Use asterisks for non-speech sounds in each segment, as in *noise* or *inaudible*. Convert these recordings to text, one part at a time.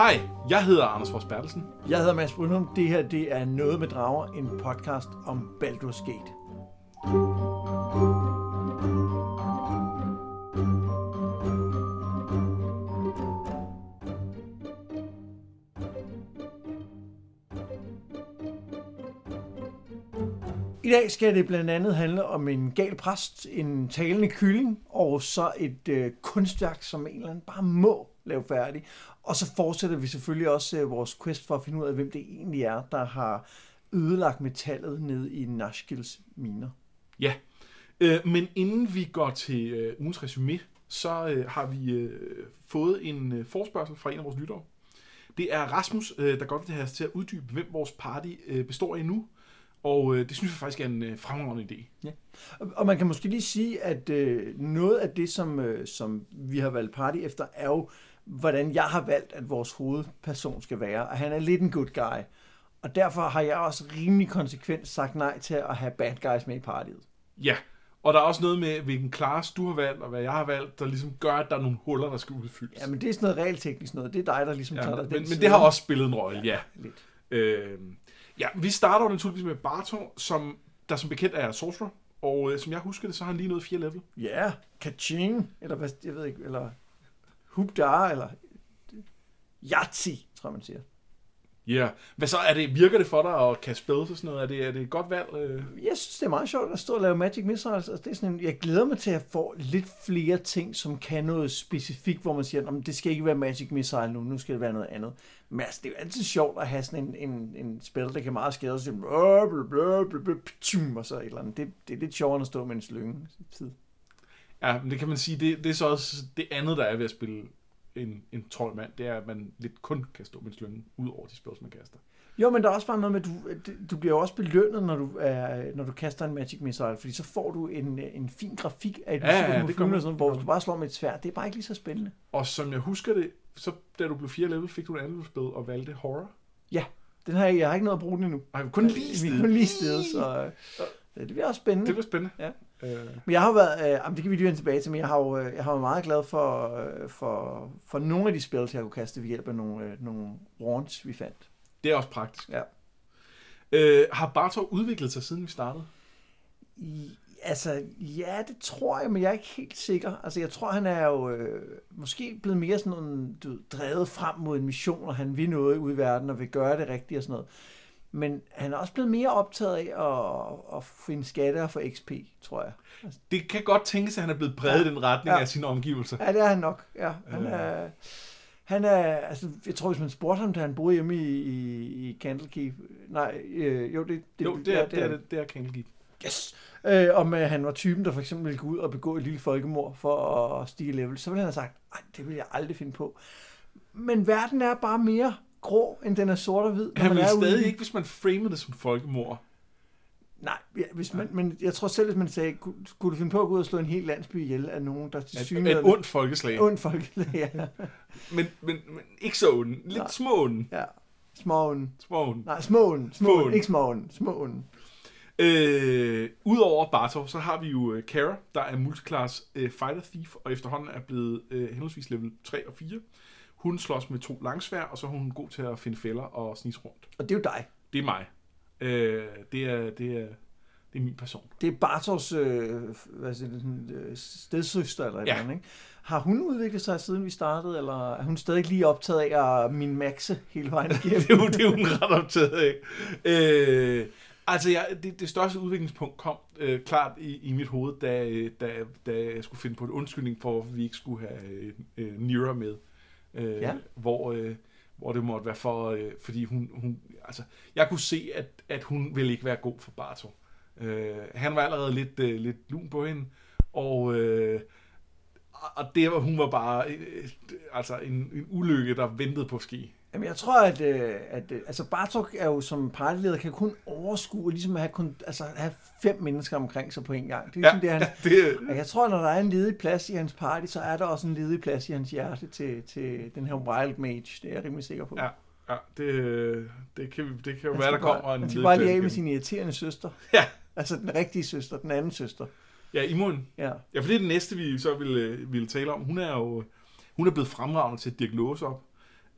Hej, jeg hedder Anders Fors Bertelsen. Jeg hedder Mads Brynum. Det her det er Noget med Drager, en podcast om Baldur's Gate. I dag skal det blandt andet handle om en gal præst, en talende kylling, og så et øh, kunstværk, som en eller anden bare må lave færdig. Og så fortsætter vi selvfølgelig også øh, vores quest for at finde ud af, hvem det egentlig er, der har ødelagt metallet ned i Nashkills miner. Ja, øh, men inden vi går til øh, ugens resume, så øh, har vi øh, fået en øh, forspørgsel fra en af vores lyttere. Det er Rasmus, øh, der godt vil have os til at uddybe, hvem vores party øh, består af nu. Og øh, det synes jeg faktisk er en øh, fremragende idé. Ja. Og, og man kan måske lige sige, at øh, noget af det, som, øh, som vi har valgt party efter, er jo, hvordan jeg har valgt, at vores hovedperson skal være. Og han er lidt en good guy. Og derfor har jeg også rimelig konsekvent sagt nej til at have bad guys med i partiet. Ja, og der er også noget med, hvilken klasse du har valgt, og hvad jeg har valgt, der ligesom gør, at der er nogle huller, der skal udfyldes. Ja, men det er sådan noget regelteknisk noget. Det er dig, der ligesom Ja, tager dig men, den men side. det har også spillet en rolle, ja. Lidt. Øh, ja, vi starter jo naturligvis med Barto, som, der som bekendt er sorcerer, og øh, som jeg husker det, så har han lige nået 4 level. Ja, kaching, eller hvad, jeg ved ikke, eller hubdar, eller yatsi, tror jeg, man siger. Ja, yeah. hvad så er det, virker det for dig at kaste spells og sådan noget? Er det, er det et godt valg? Øh? Jeg synes, det er meget sjovt at stå og lave Magic Missiles. Altså, det er sådan jeg glæder mig til at få lidt flere ting, som kan noget specifikt, hvor man siger, at det skal ikke være Magic Missile nu, nu skal det være noget andet. Men altså, det er jo altid sjovt at have sådan en, en, en spil, der kan meget skade, og så og så et eller andet. Det, det er lidt sjovere end at stå med en slynge. Tid. Ja, men det kan man sige, det, det er så også det andet, der er ved at spille en, en troldmand, det er, at man lidt kun kan stå med en slynge, ud over de spells, man kaster. Jo, men der er også bare noget med, at du, du bliver jo også belønnet, når du, er, når du kaster en Magic Missile, fordi så får du en, en fin grafik af et Ja, ja, musik, det sådan, hvor du bare slår med et sværd, det er bare ikke lige så spændende. Og som jeg husker det, så da du blev 4 level, fik du et andet spil og valgte horror. Ja, den her, jeg har ikke noget at bruge den endnu. Ej, kun lige Vi er sted. kun lige sted, så øh, det bliver også spændende. Det bliver spændende. Ja. Øh, Men jeg har været, øh, det kan vi lige vende tilbage til, men jeg har jo, øh, jeg har været meget glad for, øh, for, for nogle af de spil, jeg kunne kaste ved hjælp af nogle, øh, nogle wands, vi fandt. det er også praktisk. Ja. Øh, har Bartok udviklet sig, siden vi startede? I, altså, ja, det tror jeg, men jeg er ikke helt sikker. Altså, jeg tror, han er jo øh, måske blevet mere sådan du drevet frem mod en mission, og han vil noget ude i verden, og vil gøre det rigtigt og sådan noget. Men han er også blevet mere optaget af at, at finde skatter for XP, tror jeg. Det kan godt tænkes, at han er blevet præget i den retning Ja. af sine omgivelser. Ja, det er han nok. Ja, han Øh. er... Han er, altså, jeg tror, hvis man spurgte ham, da han boede hjemme i, i, i Candlekeep, nej, øh, jo, det, det, Jo, det er, det er, det, det er Candlekeep. Yes! Øh, om øh, han var typen, der for eksempel ville gå ud og begå et lille folkemord for at stige level, så ville han have sagt, nej, det vil jeg aldrig finde på. Men verden er bare mere grå, end den er sort og hvid. når Han man er ude stadig den. ikke, hvis man framede det som folkemord. Nej, ja, hvis man, men jeg tror selv, hvis man sagde, kunne, du finde på at gå ud og slå en hel landsby ihjel af nogen, der til Et, syne et ondt folkeslag. ondt folk, ja. *laughs* Men, men, men ikke så ondt. Lidt Nej. små onde. ja. Småen. Små onde. Nej, småen. Småen. Småen. Ikke småen. Småen. Øh, Udover Bartov, så har vi jo øh, Kara, der er multiclass øh, fighter thief, og efterhånden er blevet øh, henholdsvis level 3 og 4. Hun slås med to langsvær, og så er hun god til at finde fælder og snise rundt. Og det er jo dig. Det er mig. Øh, det, er, det, er, det er min person. Det er Bartos øh, hvad siger det, øh, stedsøster eller Ja. andet, ikke? Har hun udviklet sig siden vi startede, eller er hun stadig lige optaget af at min maxe hele vejen igennem? *laughs* det, er det er hun ret optaget af. Øh, altså, jeg, det, det største udviklingspunkt kom øh, klart i, i mit hoved, da, øh, da, da jeg skulle finde på en undskyldning for, hvorfor vi ikke skulle have øh, øh, Nira med. Øh, Ja. hvor, øh, hvor det måtte være for, øh, fordi hun, hun, altså, jeg kunne se, at, at hun ville ikke være god for Barto. Øh, han var allerede lidt, øh, lidt lun på hende, og, øh, og det var, hun var bare øh, altså en, en ulykke, der ventede på at ske. Jamen, jeg tror, at, øh, at øh, altså Bartok er jo som partyleder, kan kun overskue, ligesom at have, kun, altså, have fem mennesker omkring sig på en gang. Det er ligesom det, han, *laughs* det, og jeg tror, når der er en ledig plads i hans party, så er der også en ledig plads i hans hjerte til, til den her Wild Mage. Det er jeg rimelig sikker på. Ja, ja det, det kan, det kan jo være, der skal bare- kommer en Han skal bare lige af med sin irriterende søster. *laughs* Ja, Altså den rigtige søster, den anden søster. ja, Imon. Ja. Ja, for det er det næste, vi så ville, ville tale om. Hun er jo hun er blevet fremragende til at diagnose op.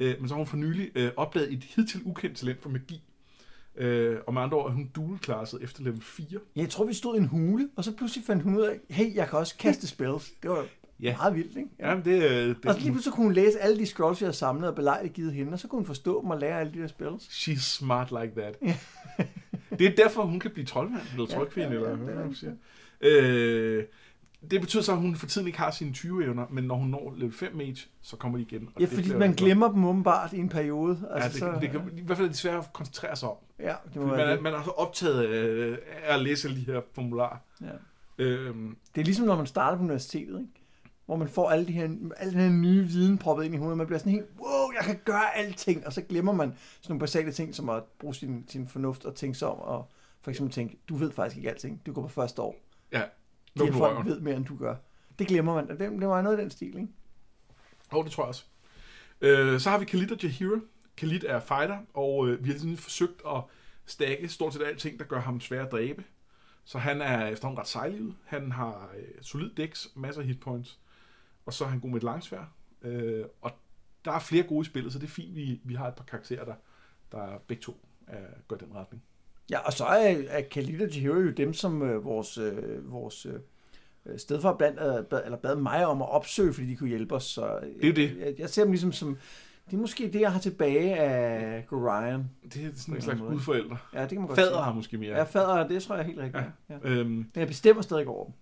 Øh, men så har hun for nylig øh, opdaget et hidtil ukendt talent for magi. Øh, og med andre ord er hun dual-klasset efter level 4. Jeg tror, vi stod i en hule, og så pludselig fandt hun ud af, hey, jeg kan også kaste spells. Det var Ja. ja. meget vildt, ikke? Jamen, det, øh, det, Og så lige pludselig kunne hun læse alle de scrolls, jeg havde samlet og belejligt givet hende, og så kunne hun forstå dem og lære alle de der spells. She's smart like that. det er derfor, hun kan blive troldmand, eller Ja, troldkvinde, ja, eller ja, hvad det er man siger. Øh, det betyder så, at hun for tiden ikke har sine 20 evner, men når hun når level 5 mage, så kommer de igen. og Ja, det fordi man godt. glemmer dem åbenbart i en periode. Ja, Altså, det, så, det, kan, i hvert fald er det svært at koncentrere sig om. ja, det må Man er, det. man er så optaget af, af at læse alle de her formularer. Ja. Øhm, Det er ligesom, når man starter på universitetet, ikke? hvor man får alle de her, al den her nye viden proppet ind i hovedet. Man bliver sådan helt, wow, jeg kan gøre alting. Og så glemmer man sådan nogle basale ting, som at bruge sin, sin fornuft og tænke sig om. Og for eksempel tænke, du ved faktisk ikke alting. Du går på første år. ja, De luk her nu folk ved mere, end du gør. Det glemmer man. Det, det var noget af den stil, ikke? Jo, det tror jeg også. Øh, så har vi Khalid og Jahira. Khalid er fighter, og øh, vi har sådan forsøgt at stakke stort set alting, der gør ham svær at dræbe. Så han er efterhånden ret sejlivet. Han har øh, solid dæks, masser af hitpoints, og så er han god med et langsvær. Øh, og der er flere gode i spillet, så det er fint, vi, vi har et par karakterer, der, der begge to er, går i den retning. Ja, og så er, er Khalid og Jihiro jo dem, som øh, vores, øh, vores øh, stedfar blandt, øh, bad, eller bad mig om at opsøge, fordi de kunne hjælpe os. Så, øh, Det er jo det. Jeg, jeg ser dem ligesom som, det er måske det, jeg har tilbage af Gorion. Det er sådan en slags gudforældre. Ja, det kan man godt Fader sige. har måske mere. Ja, fader, det tror jeg helt rigtigt. Ja. Ja. Øhm, Men jeg bestemmer stadig over dem.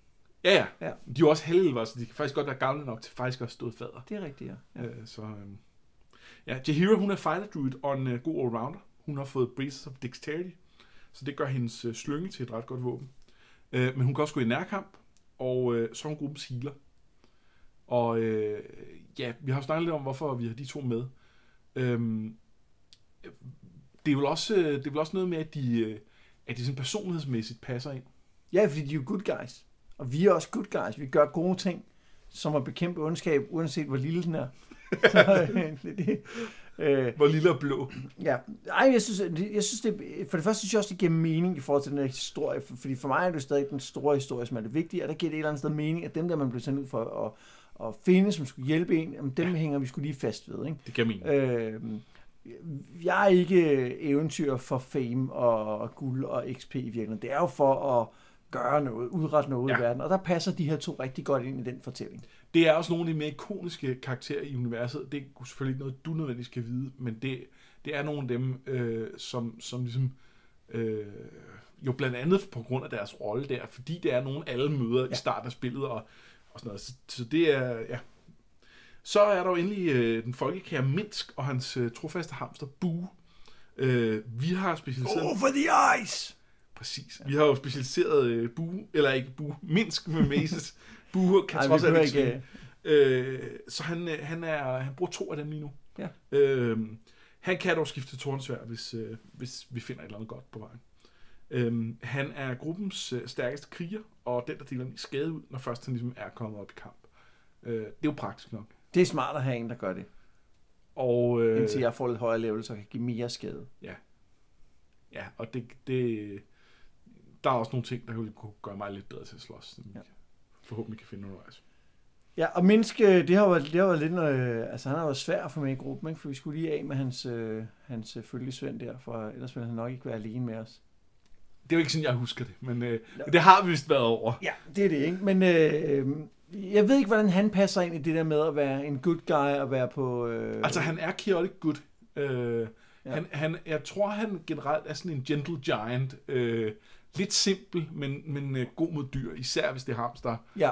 ja, ja. Ja. De er jo også heldige, så de kan faktisk godt være gamle nok til faktisk at stå fader. Det er rigtigt, ja. ja. Øh, så, øhm, ja, Jahira, hun er fighter druid og en uh, god allrounder. Hun har fået Braces of Dexterity, så det gør hendes øh, slynge til et ret godt våben. Øh, men hun kan også gå i nærkamp, og øh, så er hun gruppens healer. Og øh, ja, vi har jo snakket lidt om, hvorfor vi har de to med. Øhm, det, er vel også, øh, det er vel også noget med, at de, øh, at de sådan personlighedsmæssigt passer ind. ja, fordi de er jo good guys. Og vi er også good guys. Vi gør gode ting, som at bekæmpe ondskab, uanset hvor lille den er. *laughs* Så, øh, det, er det. Øh, Hvor lille og blå. Ja, Ej, jeg synes, jeg synes det, for det første synes jeg også, det giver mening i forhold til den her historie, for- fordi for mig er det jo stadig den store historie, som er det vigtige, og der giver det et eller andet sted mening, at dem der, man blev sendt ud for at, at finde, som skulle hjælpe en, jamen, dem hænger vi skulle lige fast ved. Ikke? Det kan mening. Øh, jeg er ikke eventyr for fame og guld og XP i virkeligheden. Det er jo for at gøre noget, udrette noget ja. I verden, og der passer de her to rigtig godt ind i den fortælling. Det er også nogle af de mere ikoniske karakterer i universet. Det er selvfølgelig ikke noget, du nødvendigvis skal vide, men det, det er nogle af dem, øh, som, som ligesom... Øh, jo blandt andet på grund af deres rolle der, fordi det er nogen, alle møder ja. i starten af spillet og, og sådan noget. Så, så det er, ja. Så er der jo endelig øh, den folkekære Minsk og hans øh, trofaste hamster Boo. Øh, vi har specialiseret... Go for the ice! Præcis. Vi har jo specialiseret øh, Boo, eller ikke Boo, Minsk med Maces. *laughs* Boo kan Ej, trods alt ikke ikke... Øh, så han, øh, han, er, han bruger to af dem lige nu. Ja. Øh, han kan dog skifte til tårnsvær, hvis, øh, hvis vi finder et eller andet godt på vejen. Øh, han er gruppens øh, stærkeste kriger, og den, der deler en skade ud, når først han ligesom er kommet op i kamp. Øh, det er jo praktisk nok. Det er smart at have en, der gør det, Og, øh, indtil jeg får lidt højere level, så jeg kan give mere skade. ja, og det, det, der er også nogle ting, der ville kunne gøre mig lidt bedre til at slås, som Ja. forhåbentlig kan finde undervejs. Ja, og Minsk, øh, det har været, det har været lidt, øh, altså han har været svær at få med i gruppen, ikke? for vi skulle lige af med hans, øh, hans øh, følgesvend der, for ellers ville han nok ikke være alene med os. Det er jo ikke sådan, jeg husker det, men, øh, det har vi vist været over. Ja, det er det, ikke? Men øh, jeg ved ikke, hvordan han passer ind i det der med at være en good guy og være på... Øh, Altså, han er chaotic good. Øh, Ja. han, han, jeg tror, han generelt er sådan en gentle giant. Øh, lidt simpel, men, men øh, god mod dyr, især hvis det er hamster. Ja,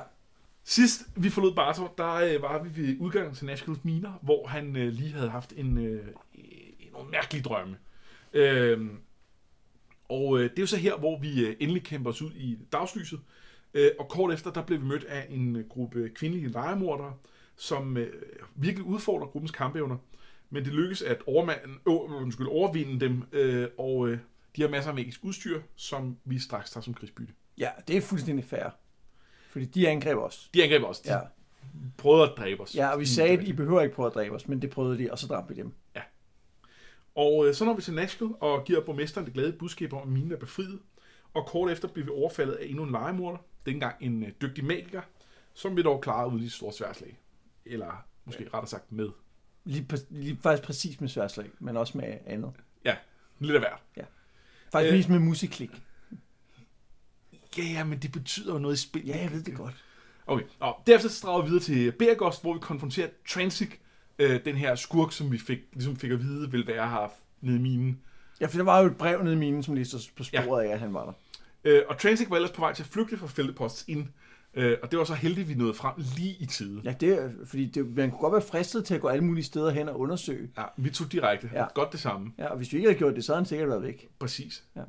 Sidst vi forlod Bartor, der øh, var vi ved udgangen til Nashville's Miner, hvor han øh, lige havde haft en, øh, en nogle mærkelige drømme. Øh, og øh, det er jo så her, hvor vi øh, endelig kæmper os ud i dagslyset. Øh, og kort efter, der blev vi mødt af en øh, gruppe kvindelige legemordere, som øh, virkelig udfordrer gruppens kampevner. Men det lykkes at overmanden, øh, undskyld, overvinde dem, øh, og øh, de har masser af magisk udstyr, som vi straks tager som krigsbytte. ja, det er fuldstændig fair. Fordi de angreb os. De angreb os. De Ja, ja. prøvede at dræbe os. ja og vi De- sagde, at I behøver ikke prøve at dræbe os, men det prøvede de, og så dræbte vi dem. Og øh, så når vi til Nashville og giver borgmesteren det glade budskab om, at minen er befriet. Og kort efter bliver vi overfaldet af endnu en legemorder. Dengang en øh, dygtig magiker, som vi dog klarer uden i et stort sværslag. Eller måske ja. rettere sagt med. Lige, lige faktisk præcis med sværslag, men også med andet. Ja, lidt af hvert. Faktisk Øh. mest med musiklik. Ja, ja, men det betyder jo noget i spil. Ja, jeg ved det godt. Okay, og derefter så drager vi videre til Bergost, hvor vi konfronterer Transik, øh, den her skurk, som vi fik, ligesom fik at vide, vil være her nede i minen. Ja, for der var jo et brev nede i minen, som lige så på sporet af, at han var der. Øh, og Transik var ellers på vej til at flygte fra Felteposts ind, øh, og det var så heldigt, at vi nåede frem lige i tide. Ja, det er, fordi det, man kunne godt være fristet til at gå alle mulige steder hen og undersøge. Ja, vi tog direkte. Ja. Godt det samme. Ja, og hvis vi ikke havde gjort det, så havde han sikkert været væk. Præcis. Ja.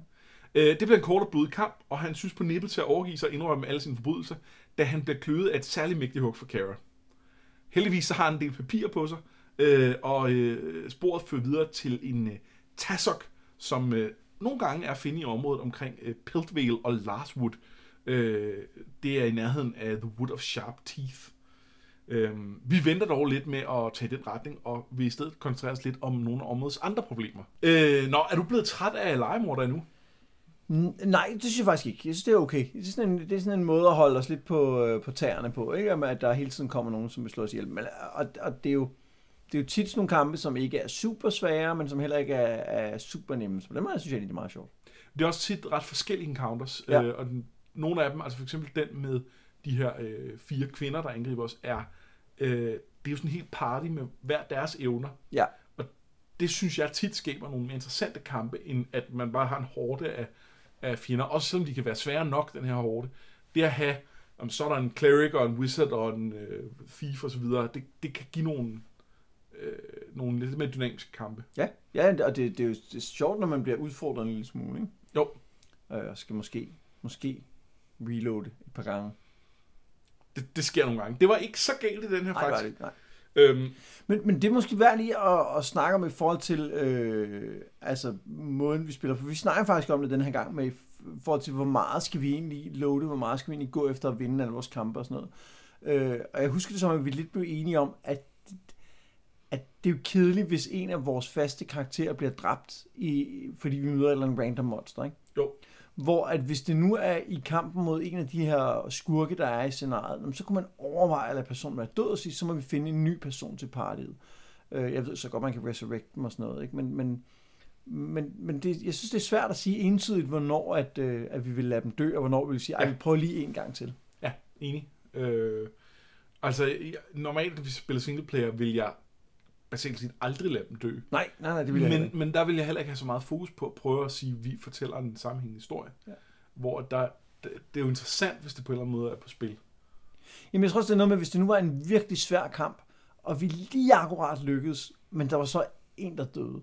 Øh, det bliver en kort og blodig kamp, og han synes på nippet til at overgive sig og indrømme alle sine forbrydelser, da han bliver kløet af et særligt mægtigt hug for Kara. Heldigvis så har han en del papir på sig, øh, og øh, sporet fører videre til en øh, Tasok, som øh, nogle gange er at finde i området omkring øh, Piltvale og Larswood. Øh, det er i nærheden af The Wood of Sharp Teeth. Øh, vi venter dog lidt med at tage den retning, og vil i stedet koncentrere os lidt om nogle af områdets andre problemer. Øh, nå, er du blevet træt af legemorder endnu? Nej, det synes jeg faktisk ikke. Jeg synes, det er okay. Det er sådan en, det er sådan en måde at holde os lidt på, øh, på tæerne på, ikke? Om, at der hele tiden kommer nogen, som vil slå os ihjel. Men, og, og det er jo det er jo tit sådan nogle kampe, som ikke er super svære, men som heller ikke er, er super nemme. Så på den måde synes jeg, det er meget sjovt. Det er også tit ret forskellige encounters, ja. øh, og den, nogle af dem, altså for eksempel den med de her øh, fire kvinder, der angriber os, er, øh, det er jo sådan en helt party med hver deres evner. Ja. Og det synes jeg tit skaber nogle mere interessante kampe, end at man bare har en hårde af, af fjender, også selvom de kan være svære nok, den her hårde. Det at have, om så er der en cleric og en wizard og en øh, thief og så videre, det, det kan give nogle, øh, nogle lidt mere dynamiske kampe. Ja, ja og det, det er jo det er sjovt, når man bliver udfordret en lille smule, ikke? Jo, Øh, skal måske, måske reloade et par gange. det, det sker nogle gange. Det var ikke så galt i den her, Nej, var faktisk. det ikke, nej. Øhm, Men, men det er måske værd lige at, at snakke om i forhold til øh, altså måden, vi spiller. For vi snakker faktisk om det den her gang med i forhold til, hvor meget skal vi egentlig loade, hvor meget skal vi egentlig gå efter at vinde alle vores kampe og sådan noget. Øh, og jeg husker det som, at vi lidt blev enige om, at, at det er jo kedeligt, hvis en af vores faste karakterer bliver dræbt, i, fordi vi møder et eller andet random monster, ikke? Jo. Hvor at hvis det nu er i kampen mod en af de her skurke, der er i scenariet, så kunne man overveje at lade personen være død og sige, så må vi finde en ny person til partiet. Øh, jeg ved så godt, man kan resurrect dem og sådan noget, ikke? men, men, men, men det, jeg synes, det er svært at sige entydigt, hvornår at, øh, at vi vil lade dem dø, og hvornår vi vil sige, at Ja. vi prøver lige en gang til. Ja, enig. Øh, altså, normalt, hvis vi spiller singleplayer, vil jeg basalt set aldrig lade dem dø. Nej, nej, nej, det vil jeg Men, ikke. men der vil jeg heller ikke have så meget fokus på at prøve at sige, at vi fortæller en sammenhængende historie. Ja. Hvor der, det, det er jo interessant, hvis det på en eller anden måde er på spil. Jamen, jeg tror også, det er noget med, hvis det nu var en virkelig svær kamp, og vi lige akkurat lykkedes, men der var så en, der døde,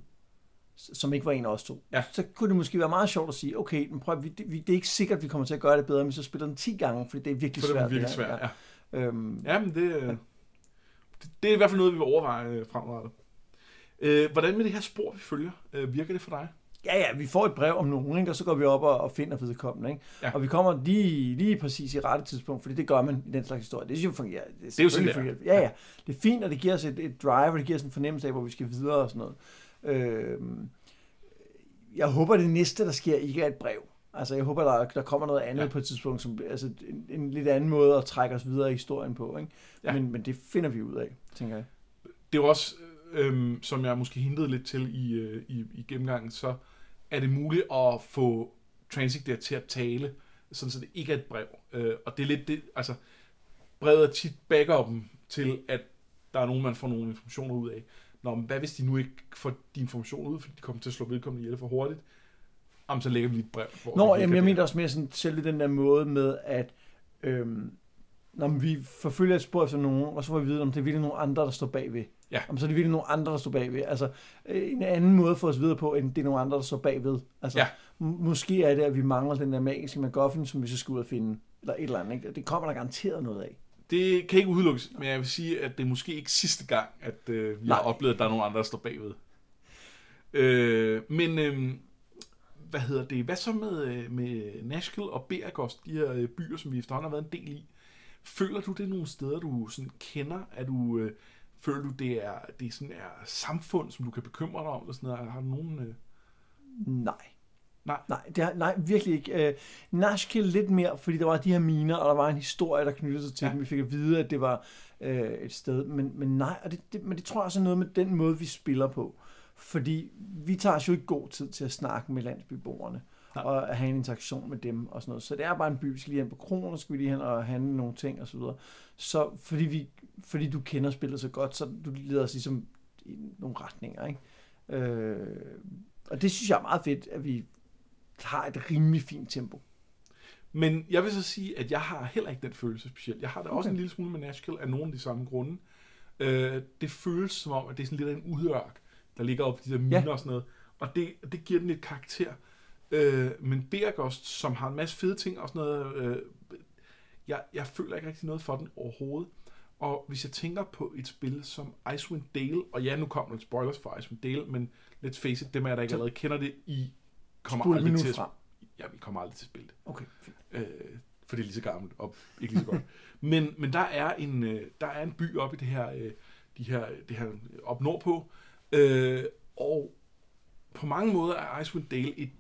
som ikke var en af os to, Ja. så kunne det måske være meget sjovt at sige, okay, men prøv, vi, det, vi, det er ikke sikkert, at vi kommer til at gøre det bedre, men så spiller den 10 gange, fordi det er virkelig For det svært. er virkelig svært, ja. ja. Øhm, Ja, men det, øh, det, det er i hvert fald noget, vi vil overveje øh, fremadrettet. Øh, hvordan med det her spor, vi følger? Øh, virker det for dig? Ja, ja, vi får et brev om nogen, ikke? og så går vi op og, og finder vedkommende. Ikke? Ja. Og vi kommer lige, lige præcis i rette tidspunkt, fordi det gør man i den slags historie. Det synes jeg fungerer. Det er jo sådan, det fungerer. Ja, ja. Det er fint, og det giver os et, et drive, og det giver os en fornemmelse af, hvor vi skal videre og sådan noget. Øhm, jeg håber, det næste, der sker, ikke er et brev. Altså, jeg håber, der, der kommer noget andet Ja. på et tidspunkt, som, altså en, en lidt anden måde at trække os videre i historien på. Ikke? Ja. Men, men det finder vi ud af, tænker jeg. det er også, øh, som jeg måske hintede lidt til i, øh, i, i gennemgangen, så er det muligt at få Transit der til at tale, sådan så det ikke er et brev. Øh, og det er lidt det, altså, brevet er tit backupen til, at der er nogen, man får nogle informationer ud af. Nå, men hvad hvis de nu ikke får de informationer ud, fordi de kommer til at slå vedkommende ihjel for hurtigt? Jamen, så lægger vi et brev. Hvor Nå, jamen, jeg mener også mere sådan, selv den der måde med, at øhm, når vi forfølger et spor efter nogen, og så får vi vide, om det er virkelig nogle andre, der står bagved. Ja. Om så er det virkelig nogle andre, der står bagved. Altså, øh, en anden måde at få os videre på, end det er nogle andre, der står bagved. Altså, Ja. måske er det, at vi mangler den der magiske MacGuffin, som vi så skal ud og finde. Eller et eller andet, ikke? Det kommer der garanteret noget af. Det kan ikke udelukkes, men jeg vil sige, at det er måske ikke sidste gang, at øh, vi Nej. har oplevet, at der er nogen andre, der står bagved. Øh, men øh, hvad hedder det? Hvad så med, øh, med Nashville og Bergos, de her øh, byer, som vi efterhånden har været en del i? Føler du det er nogle steder, du sådan kender? Er du, øh, føler du, det er, det sådan er samfund, som du kan bekymre dig om? Eller sådan noget? Har du nogen... Øh... Nej. Nej. Nej, det har, nej virkelig ikke. Øh, Nashkill lidt mere, fordi der var de her miner, og der var en historie, der knyttede sig til ja. dem. Vi fik at vide, at det var øh, et sted. Men, men nej, og det, det, men det tror jeg også er noget med den måde, vi spiller på. Fordi vi tager os jo ikke god tid til at snakke med landsbyboerne Nej. og at have en interaktion med dem og sådan noget. Så det er bare en by, vi skal lige hen på kronen, og skal vi lige hen og handle nogle ting og så videre. Så fordi, vi, fordi du kender spillet så godt, så du leder os ligesom i nogle retninger, ikke? Øh, og det synes jeg er meget fedt, at vi har et rimelig fint tempo. Men jeg vil så sige, at jeg har heller ikke den følelse specielt. Jeg har da okay. også en lille smule med Nashville af nogle af de samme grunde. Øh, det føles som om, at det er sådan lidt af en udørk, der ligger op de der miner Ja. og sådan noget. Og det, det giver den lidt karakter. Øh, men Bergost, som har en masse fede ting og sådan noget, øh, jeg, jeg føler ikke rigtig noget for den overhovedet. Og hvis jeg tænker på et spil som Icewind Dale, og ja, nu kommer der spoilers for Icewind Dale, men let's face it, dem af jer, der ikke allerede kender det, I kommer Spul et aldrig til at frem. ja, vi kommer aldrig til at spille det. Okay, fint. Øh, for det er lige så gammelt og ikke lige så godt. *laughs* men, men der er en øh, der er en by oppe i det her øh, de her det her op nordpå. Øh, og på mange måder er Icewind Dale et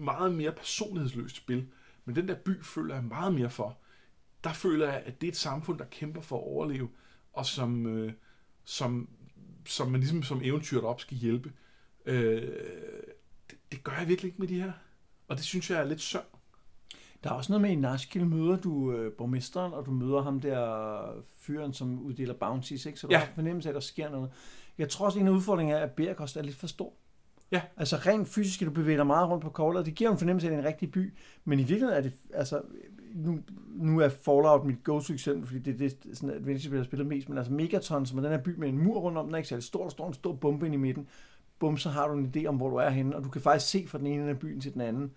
meget mere personlighedsløst spil. Men den der by føler jeg meget mere for. Der føler jeg, at det er et samfund, der kæmper for at overleve, og som, øh, som, som man ligesom som eventyret op skal hjælpe. Øh, det, det gør jeg virkelig ikke med de her. Og det synes jeg er lidt synd. Der er også noget med, i Nashville møder du øh, borgmesteren, og du møder ham der fyren, som uddeler bounties, ikke? så du Ja. har fornemmelse af, at der sker noget. Jeg tror også, en af udfordringerne er, at Berkost er lidt for stor. Ja. Altså rent fysisk skal du bevæge dig meget rundt på og det giver en fornemmelse af, at det er en rigtig by, men i virkeligheden er det, altså, nu, nu er Fallout mit go-to eksempel, fordi det er det sådan adventure jeg spiller mest, men altså Megaton, som er den her by med en mur rundt om, den er ikke særlig stor, der står en stor bombe ind i midten, bum, så har du en idé om, hvor du er henne, og du kan faktisk se fra den ene ende af byen til den anden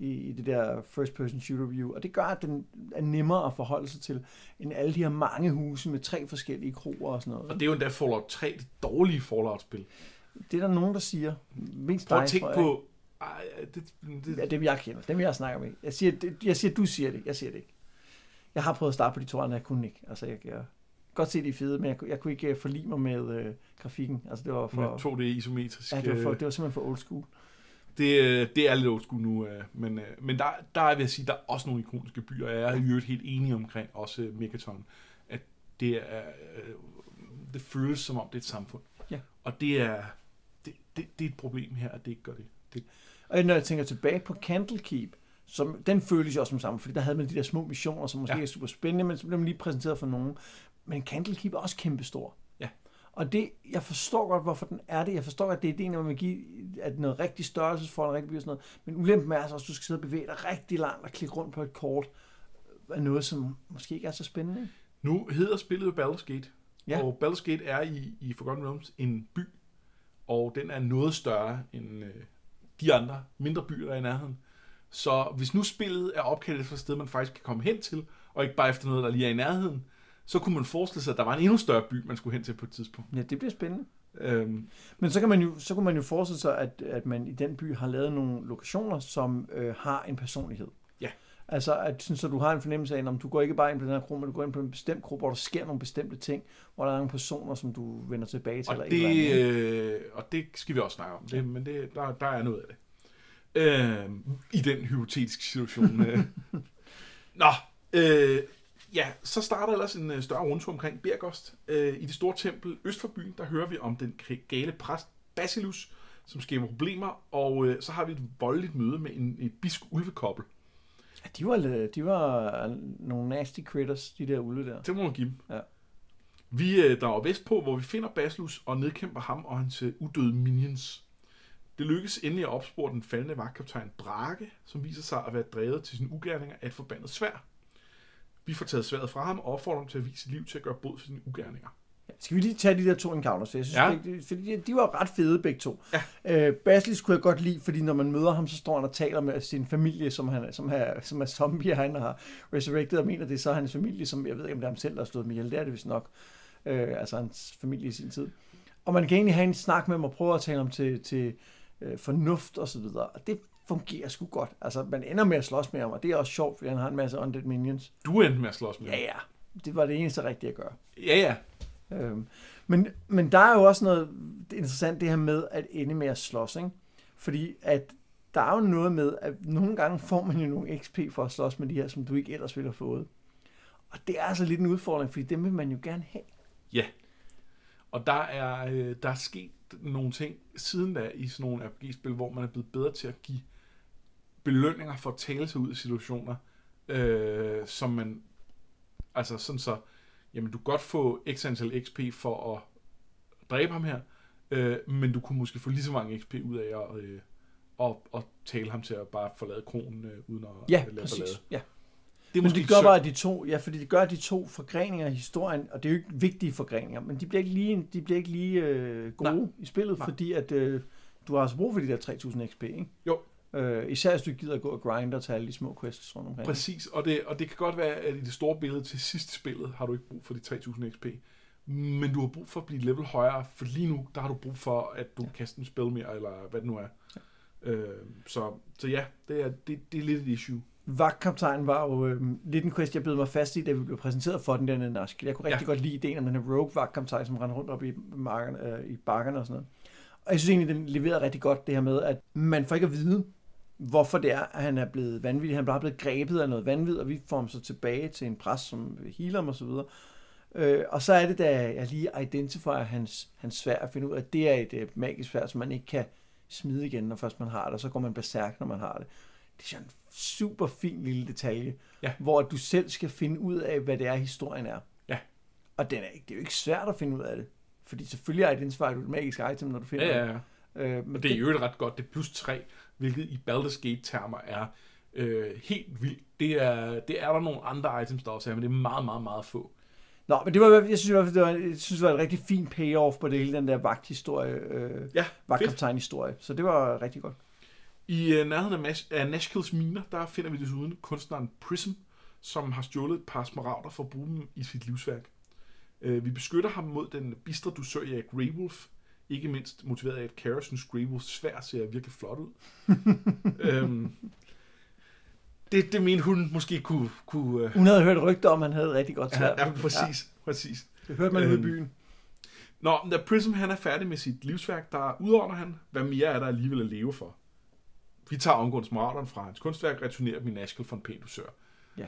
i, i det der first person shooter view, og det gør, at den er nemmere at forholde sig til, end alle de her mange huse med tre forskellige kroer og sådan noget. Og det er jo endda Fallout 3, det dårlige Fallout-spil. Det er der nogen, der siger. Mest Prøv at tænke på... Ej, det, det, Ja, dem jeg kender, dem jeg snakker med. Jeg siger, det, jeg siger, du siger det, jeg siger det ikke. Jeg har prøvet at starte på de to andre, jeg kunne ikke. Altså, jeg, jeg godt se, de er fede, men jeg, kunne- jeg kunne ikke øh, forlige mig med øh, grafikken. Altså, det var med for... 2D isometrisk. Ja, det var, for, det var simpelthen for old school. Det, øh, det er lidt old school nu, øh, men, øh, men der, der er, vil jeg sige, der er også nogle ikoniske byer, og jeg er i øvrigt helt enig omkring også Megaton, at det er, det føles som om det er et samfund. Ja. Og det er, det, det, det er et problem her, at det ikke gør det. det Og når jeg tænker tilbage på Candlekeep, som, den føles jo også som sammen, fordi der havde man de der små missioner, som måske ja. er super spændende, men så blev man lige præsenteret for nogen. Men Candlekeep er også kæmpestor. Og det, jeg forstår godt, hvorfor den er det. Jeg forstår, at det er ideen om at give at noget rigtig størrelse for en rigtig by og sådan noget. Men ulempen er altså også, at du skal sidde og bevæge dig rigtig langt og klikke rundt på et kort af noget, som måske ikke er så spændende. Nu hedder spillet jo Baldur's Gate, Ja. og Baldur's Gate er i, i Forgotten Realms en by, og den er noget større end øh, de andre mindre byer, der er i nærheden. Så hvis nu spillet er opkaldt efter et sted, man faktisk kan komme hen til, og ikke bare efter noget, der lige er i nærheden, så kunne man forestille sig, at der var en endnu større by, man skulle hen til på et tidspunkt. Ja, det bliver spændende. Øhm, Men så kan man jo, så kunne man jo forestille sig, at, at man i den by har lavet nogle lokationer, som øh, har en personlighed. Ja. Altså, at, så du har en fornemmelse af, om du går ikke bare ind på den her kro, men du går ind på en bestemt gruppe, hvor der sker nogle bestemte ting, hvor der er nogle personer, som du vender tilbage til. og, eller et eller andet, det, øh, og det skal vi også snakke om, det, men det, der, der er noget af det. Øhm, I den hypotetiske situation. øh. *laughs* Nå, øh, ja, så starter ellers en øh, større rundtur omkring Bergost. Øh, I det store tempel øst for byen, der hører vi om den gale præst Basilus, som skaber problemer, og øh, så har vi et voldeligt møde med en, et bisk ulvekobbel. Ja, de, var, de var nogle nasty critters, de der ulve der. Det må man give dem. Ja. Vi øh, drager vestpå, hvor vi finder Basilus og nedkæmper ham og hans øh, udøde minions. Det lykkes endelig at opspore den faldende vagtkaptajn Brage, som viser sig at være drevet til sine ugerninger af et forbandet svær. Vi får taget sværet fra ham og opfordrer ham til at vise liv til at gøre bod for sine ugerninger. Ja, Skal vi lige tage de der to encounters? Jeg synes, Ja. ja. de, fordi de, var ret fede begge to. Ja. Øh, Basilis kunne jeg godt lide, fordi når man møder ham, så står han og taler med sin familie, som, han, som, er, som er zombie, han har resurrected, og mener, det er så hans familie, som jeg ved ikke, om det er ham selv, der har stået med ihjel. Det er det vist nok. Øh, altså hans familie i sin tid. Og man kan egentlig have en snak med ham og prøve at tale om til, til øh, fornuft og så videre. Og det fungerer sgu godt. Altså, man ender med at slås med ham, og det er også sjovt, fordi han har en masse undead minions. Du endte med at slås med Ja, ja. Det var det eneste rigtige at gøre. ja. ja. Øhm, men, men der er jo også noget interessant det her med at ende med at slås, ikke? Fordi at der der er jo noget med, at nogle gange får man jo nogle XP for at slås med de her, som du ikke ellers ville have fået. Og det er altså lidt en udfordring, fordi dem vil man jo gerne have. Ja. Og der er, øh, der er sket nogle ting siden da i sådan nogle RPG-spil, hvor man er blevet bedre til at give belønninger for at tale sig ud af situationer, øh, som man, altså sådan så, jamen du kan godt få x antal XP for at dræbe ham her, øh, men du kunne måske få lige så mange XP ud af at, øh, at, at tale ham til at bare forlade kronen øh, uden at Ja, lave præcis. ballade. Ja. Det er Men måske det gør synd. bare de to, ja, fordi det gør de to forgreninger i historien, og det er jo ikke vigtige forgreninger, men de bliver ikke lige, de bliver ikke lige øh, gode Nej. I spillet. Nej. fordi at øh, du har altså brug for de der 3000 XP, ikke? Jo. Øh, især hvis du gider at gå og grinde og tage alle de små quests rundt omkring. Præcis, og det, og det kan godt være, at i det store billede til sidst spillet har du ikke brug for de 3000 XP, men du har brug for at blive level højere, for lige nu, der har du brug for, at du ja. kaster en spil mere, eller hvad det nu er. Ja. Øh, så, så ja, det er, det, det er lidt et issue. Vagtkaptajnen var jo øh, lidt en quest, jeg blev mig fast i, da vi blev præsenteret for den dernede Nask. Jeg kunne rigtig Ja. ja. godt lide ideen om den her rogue vagtkaptajn, som rendte rundt op i, markerne, øh, i bakkerne og sådan noget. Og jeg synes egentlig, den leverede rigtig godt det her med, at man får ikke at vide, hvorfor det er, at han er blevet vanvittig. Han er bare blevet grebet af noget vanvid, og vi får ham så tilbage til en præst, som vil heale ham og så videre. Øh, og så er det, da jeg lige identifier hans, hans svær at finde ud af, at det er et øh, magisk svær, som man ikke kan smide igen, når først man har det, og så går man berserk, når man har det. Det er sådan en super fin lille detalje, Ja. hvor du selv skal finde ud af, hvad det er, historien er. Ja. Og den er, ikke- det er jo ikke svært at finde ud af det, fordi selvfølgelig identifier du et magisk item, når du finder Ja, ja, ja. det. Øh, men Og det er jo ret godt, det er plus 3, hvilket i Baldur's Gate-termer er øh, helt vildt. Det er, det er der nogle andre items, der også er, men det er meget, meget, meget få. Nå, men det var, jeg synes, det var, jeg synes, det var et rigtig fint payoff på det hele, den der vagthistorie, øh, Ja, vagtkaptajn-historie. Så det var rigtig godt. I øh, nærheden af, Mas- af Nashkills miner, der finder vi desuden kunstneren Prism, som har stjålet et par smaragder for at bruge dem i sit livsværk. Øh, vi beskytter ham mod den bistre dusør af Greywolf, ikke mindst motiveret af, at Kara synes Greywolfs svær ser virkelig flot ud. *laughs* øhm, det, det mente hun måske kunne... kunne øh, Hun havde hørt rygter om, at han havde rigtig godt ja, svært. ja, præcis, ja. præcis. Det hørte man ude i Øhm, byen. Nå, da Prism han er færdig med sit livsværk, der udordner han, hvad mere er der alligevel at leve for. Vi tager omgående smarateren fra hans kunstværk, returnerer dem i Nashkel for en pæn dusør. Ja.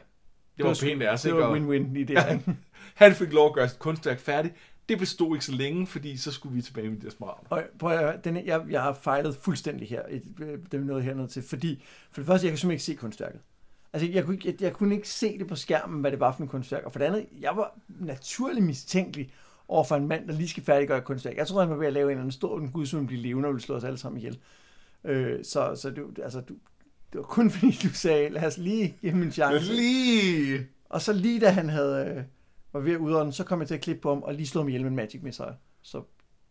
Det var sgu- pænt af os, Det var win-win lige der. ikke? Han fik lov at gøre sit kunstværk færdigt. Det bestod ikke så længe, fordi så skulle vi tilbage med de der smarater. Og prøv at, høre, den, jeg, jeg har fejlet fuldstændig her, det er nået hernede til, fordi for det første, jeg kan simpelthen ikke se kunstværket. Altså, jeg kunne, ikke- jeg, jeg kunne ikke se det på skærmen, hvad det var for en kunstværk. Og for det andet, jeg var naturligt mistænkelig over for en mand, der lige skal færdiggøre et kunstværk. Jeg troede, han var ved at lave en eller anden stor en gud, som blive levende og ville slå os alle sammen ihjel. Øh, så så du, altså, du, det var kun *laughs* fordi, du sagde, lad os lige give en chance. Lige! Og så lige da han havde, øh, var ved at udånde, så kom jeg til at klippe på ham og lige slå ham ihjel med en magic missile. Så,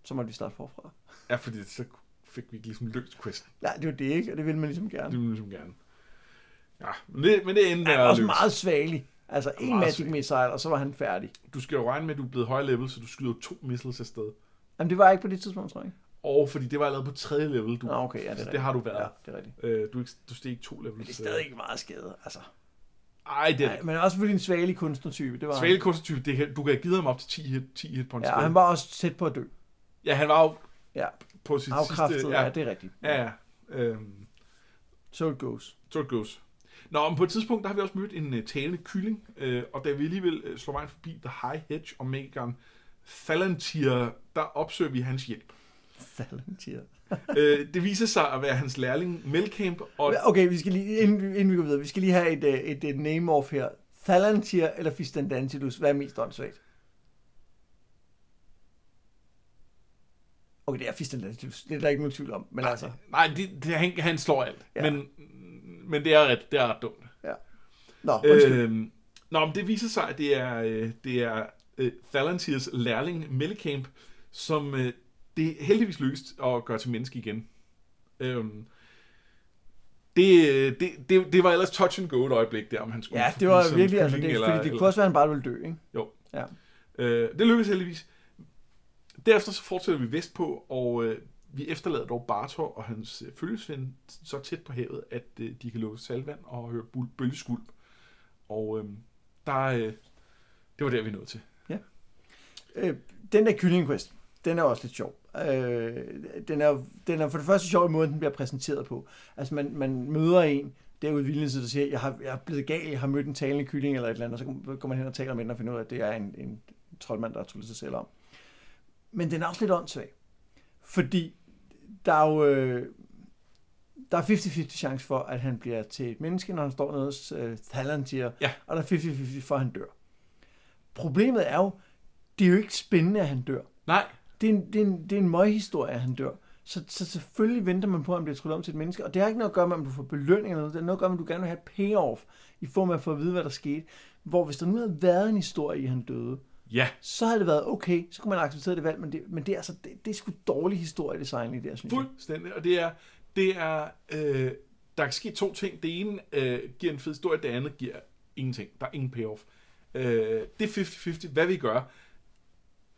så måtte vi starte forfra. Ja, fordi så fik vi ikke ligesom løst questen. Nej, det var det ikke, og det ville man ligesom gerne. Det ville vi ligesom gerne. Ja, men det, men det endte med at også lykkes. meget svagelig. Altså en magic svag. missile, og så var han færdig. Du skal jo regne med, at du er blevet høj level, så du skyder to missiles afsted. Jamen det var ikke på det tidspunkt, tror jeg. ikke. Og fordi det var allerede på tredje level, du, Nå, okay, ja, det er det har du været. Ja, det er rigtigt. Øh, du, ikke, du steg ikke to levels. Men det er stadig ikke meget skade, altså. Ej, det Nej, men også selvfølgelig en svagelig kunstnertype, det var han. Svale kunstnertype, det du kan have givet ham op til 10 hit, 10 hit på en Ja, skade. han var også tæt på at dø. Ja, han var jo Ja, på sit afkræftet, sidste... ja, det er rigtigt. Ja, ja. Øhm, So it goes. så det goes. Nå, men på et tidspunkt, der har vi også mødt en uh, talende kylling, uh, og da vi alligevel uh, slår vejen forbi The High Hedge og Megan Thalantir, der opsøger vi hans hjælp. Falantir. Uh, *laughs* det viser sig at være hans lærling Melkamp, og Okay, vi skal lige, inden, inden vi går videre, vi skal lige have et, øh, et, et name-off her. Thalantir eller Fistandantilus, hvad er mest åndssvagt? Okay, det er Fistandantilus, det er der ikke nogen tvivl om, men altså, nej, det, det, han, han slår alt, Ja. ja. men, men det er ret, det er ret dumt. nå, undskyld. Øhm, nå, men det viser sig, at det er, øh, det er øh, Thalantirs lærling Melkamp, som øh, det heldigvis lykkes at gøre til menneske igen. Øhm, det, det, det, det var ellers touch and go et øjeblik der, om han skulle Ja, det var som virkelig, altså, det, eller- fordi det eller- kunne også være, at han bare ville dø, ikke? Jo. Ja. Øh, det lykkedes heldigvis. Derefter så fortsætter vi vestpå, og øh, vi efterlader dog Bartor og hans øh, følgesvend så tæt på havet, at øh, de kan lukke salvand og høre bølgeskulp. Og øh, der, øh, det var der, vi nåede til. Øh, den der kylling quest, den er også lidt sjov. Øh, den, er, den er for det første sjov i måden, den bliver præsenteret på. Altså man, man møder en derude i Vildnæsset, der siger, jeg, har, jeg er blevet gal, jeg har mødt en talende kylling eller et eller andet, og så går man hen og taler med den og finder ud af, at det er en, en troldmand, der har tryllet sig selv om. Men den er også lidt åndssvag. Fordi der er jo... Øh, der er 50-50 chance for, at han bliver til et menneske, når han står nede hos øh, Thalantir, Ja. og der er 50-50 for, at han dør. Problemet er jo, det er jo ikke spændende, at han dør. Nej, Det er en, det er en, det er en møghistorie, at han dør. Så, så selvfølgelig venter man på, at han bliver tryllet om til et menneske. Og det har ikke noget at gøre med, om du får belønning eller noget. Det har noget at gøre med, at du gerne vil have et payoff i form af at få at vide, hvad der skete. Hvor hvis der nu havde været en historie i, han døde, ja, så havde det været okay, så kunne man acceptere det valg, men det, men det er, altså, det, det er sgu dårlig historiedesign i det synes jeg. fuldstændig. Og det er, det er øh, der kan ske to ting. Det ene øh, giver en fed historie, det andet giver ingenting. Der er ingen payoff. Øh, det er 50-50. Hvad vi gør?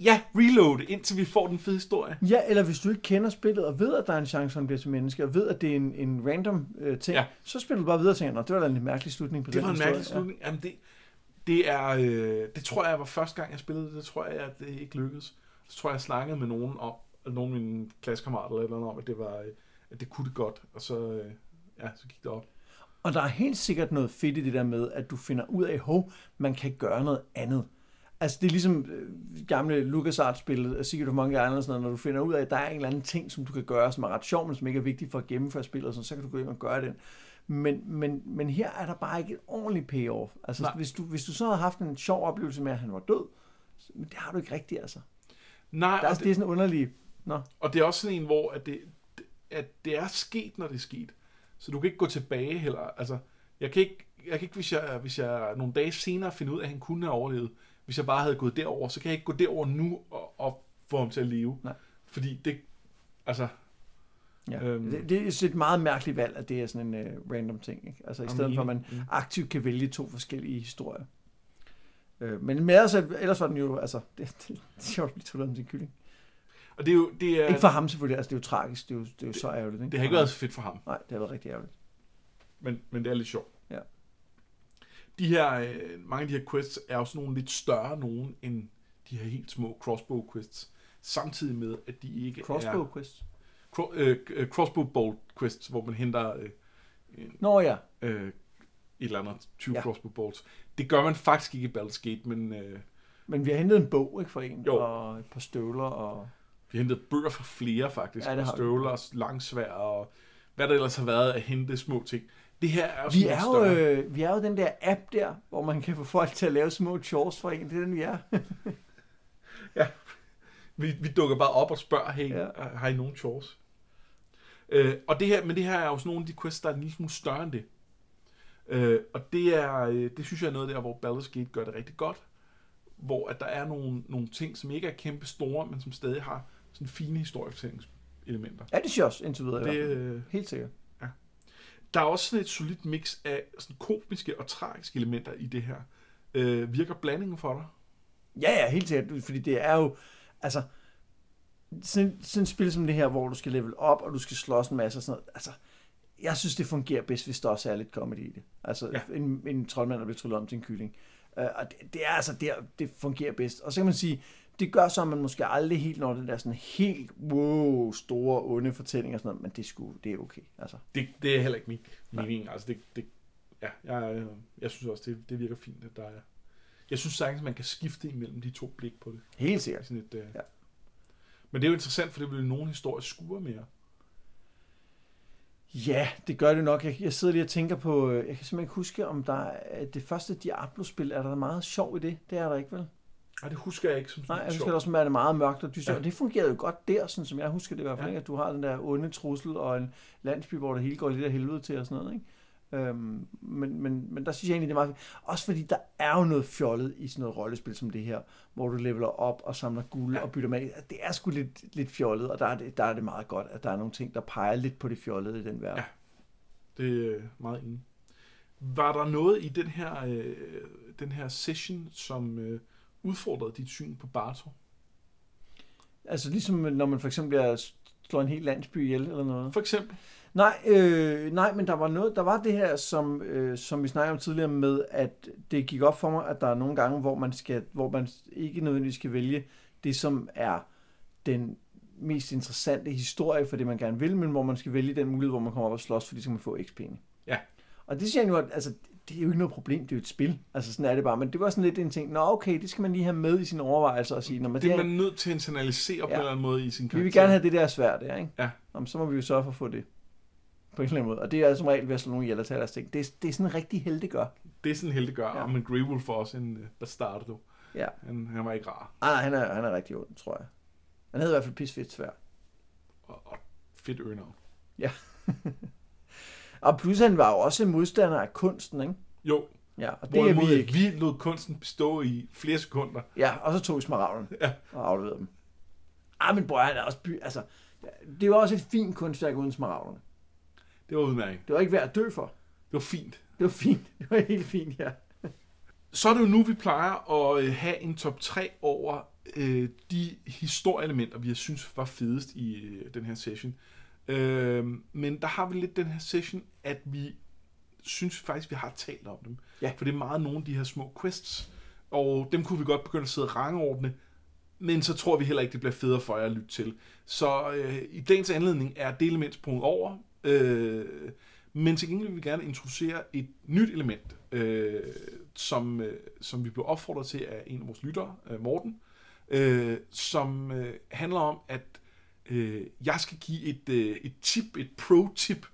Ja, reload det, indtil vi får den fede historie. Ja, eller hvis du ikke kender spillet, og ved, at der er en chance, for at bliver til menneske, og ved, at det er en, en random øh, ting, Ja. ja. så spiller du bare videre og tænker, "Nå, det var da en mærkelig slutning på Det den var en historie." mærkelig slutning. Jamen det, det er, øh, det tror jeg var første gang, jeg spillede det. Det tror jeg, at det ikke lykkedes. Så tror jeg, jeg snakkede med nogen om, nogen af mine klassekammerater eller noget om, at det var, øh, at det kunne det godt. Og så, øh, ja, så gik det op. Og der er helt sikkert noget fedt i det der med, at du finder ud af, hov, man kan gøre noget andet. Altså det er ligesom øh, gamle LucasArts-spillet af Secret of Monkey Island og sådan noget, når du finder ud af, at der er en eller anden ting, som du kan gøre, som er ret sjov, men som ikke er vigtig for at gennemføre spillet, sådan, så kan du gå ind og gøre den. Men, men, men her er der bare ikke et ordentligt payoff. Altså Nej. hvis du, hvis du så havde haft en sjov oplevelse med, at han var død, så- men det har du ikke rigtigt, altså. Nej, Der er, altså, det er sådan underligt. Nå, Og det er også sådan en, hvor at det, at det er sket, når det er sket. Så du kan ikke gå tilbage heller. Altså, jeg kan ikke, jeg kan ikke hvis, jeg, hvis jeg nogle dage senere finder ud af, at han kunne have overlevet, hvis jeg bare havde gået derover, så kan jeg ikke gå derover nu og, og få ham til at leve. Nej. Fordi det, altså, ja. Øhm. Det, det er et meget mærkeligt valg, at det er sådan en uh, random ting. Ikke? Altså i stedet for, at man. Mm. aktivt kan vælge to forskellige historier. Øh, men med ellers, ellers var den jo, altså, det, *laughs* det, det er sjovt at blive tullet om sin kylling. og det er jo, det er, Ikke for ham selvfølgelig, altså det er jo tragisk, det er jo, det er jo så ærgerligt. Ikke? det har ikke været så fedt for ham. Nej, det har været rigtig ærgerligt. Men, men det er lidt sjovt. De her, øh, mange af de her quests er jo sådan nogle lidt større nogen end de her helt små crossbow quests. Samtidig med, at de ikke Crossbow er... quest. Cro- øh, øh, crossbow bolt quests, hvor man henter øh, en, Nå ja, øh, et eller andet 20 Ja. crossbow bolts. Det gør man faktisk ikke i Baldur's Gate, men øh, men vi har hentet en bog ikke, for en, Jo. og et par støvler, og vi har hentet bøger fra flere faktisk. Ja, det og har vi. støvler, og langsvær og hvad der ellers har været at hente små ting. Det her er vi er, jo, øh, vi er jo den der app der, hvor man kan få folk til at lave små chores for en. Det er den, vi er. *laughs* Vi, vi dukker bare op og spørger, hey, Ja. ja. har I nogen chores? Øh, og det her, men det her er jo sådan nogle af de quests, der er en lille smule større end det. Øh, og det er, øh, det synes jeg er noget der, hvor Baldur's Gate gør det rigtig godt. Hvor at der er nogle, nogle ting, som ikke er kæmpe store, men som stadig har sådan fine historiefortællingselementer. Ja, det synes jeg også indtil videre. Det, øh, Helt sikkert. Der er også sådan et solidt mix af sådan komiske og tragiske elementer i det her. Øh, virker blandingen for dig? Ja, ja, helt sikkert. Fordi det er jo, altså, sådan, sådan et spil som det her, hvor du skal level op, og du skal slås en masse og sådan noget. Altså, jeg synes, det fungerer bedst, hvis der også er lidt comedy i det. Altså, ja. En, en troldmand, der bliver tryllet om til en kylling. Uh, og det, det, er altså der, det fungerer bedst. Og så kan man sige, det gør så, at man måske aldrig helt når den der sådan helt wow, store, onde fortælling og sådan noget, men det, sgu, det er okay. Altså, Det, det er heller ikke min mening. Altså det, det, ja, jeg, øh, jeg synes også, det, det virker fint, at der er... Jeg synes sagtens, man kan skifte imellem de to blik på det. helt sikkert. Sådan et, øh... Ja. Men det er jo interessant, for det vil nogen historie skure mere. Ja, det gør det nok. Jeg, jeg sidder lige og tænker på, øh, jeg kan simpelthen ikke huske, om der er det første Diablo-spil, er der meget sjov i det? Det er der ikke, vel? Nej, det husker jeg ikke som Nej, sådan jeg sjovt. husker også, at det er meget mørkt og dyster. Ja. Og det fungerede jo godt der, sådan som jeg husker det i hvert fald. Ja. At du har den der onde trussel og en landsby, hvor det hele går lidt af helvede til og sådan noget. Ikke? Øhm, men, men, men der synes jeg egentlig, det er meget. Også fordi der er jo noget fjollet i sådan noget rollespil som det her, hvor du leveler op og samler guld ja. Og bytter med. Det er sgu lidt, lidt fjollet, og der er, det, der er det meget godt, at der er nogle ting, der peger lidt på det fjollede i den verden. Ja. Det er øh, meget inde. Var der noget i den her, øh, den her session, som øh, udfordrede dit syn på Barto? Altså ligesom når man for eksempel er, slår en hel landsby ihjel eller noget. For eksempel? Nej, øh, nej, men der var noget, der var det her, som, øh, som vi snakkede om tidligere med, at det gik op for mig, at der er nogle gange, hvor man, skal, hvor man ikke nødvendigvis skal vælge det, som er den mest interessante historie for det, man gerne vil, men hvor man skal vælge den mulighed, hvor man kommer op og slås, fordi så kan man få XP'en. Ja. Og det siger jeg nu, at altså, det er jo ikke noget problem, det er jo et spil. Altså sådan er det bare. Men det var sådan lidt en ting, nå okay, det skal man lige have med i sine overvejelser og sige, når man Det er man nødt til at internalisere ja. på Ja. en eller anden måde i sin karakter. vi vil gerne have det der svært der, ikke? Ja. Jamen, så må vi jo sørge for at få det på en eller anden måde. Og det er som regel ved at slå nogle ihjel og tage deres ting. Det er, det er sådan en rigtig helte gør. Det er sådan heldig gør, Ja. ja. men Grey Wolf var også en bastardo. Ja. Han, han var ikke rar. Ah, nej, han er, han er rigtig ond, tror jeg. Han havde i hvert fald pis fedt svært. Og, og fedt øgenavn. *laughs* Og plus han var jo også modstander af kunsten, ikke? Jo, Ja, og det er hvorimod vi ikke. vi lod kunsten bestå i flere sekunder. Ja, og så tog vi smaragderne Ja. og afleverede dem. Ah, men bror, han er også by... Altså, det var også et fint kunstværk uden smaragderne. Det var udmærket. Det var ikke værd at dø for. Det var fint. Det var fint. *laughs* Det var helt fint, ja. Så er det jo nu, vi plejer at øh, have en top 3 over øh, de historieelementer, vi har synes var fedest i øh, den her session. Øh, men der har vi lidt den her session, at vi synes faktisk, vi har talt om dem. Ja. For det er meget nogle af de her små quests, og dem kunne vi godt begynde at sidde og rangordne, men så tror vi heller ikke, det bliver federe for jer at lytte til. Så øh, i dagens anledning er det element sprunget over, øh, men til gengæld vil vi gerne introducere et nyt element, øh, som, øh, som vi blev opfordret til af en af vores lyttere, øh, Morten, øh, som øh, handler om, at øh, jeg skal give et, øh, et tip, et pro-tip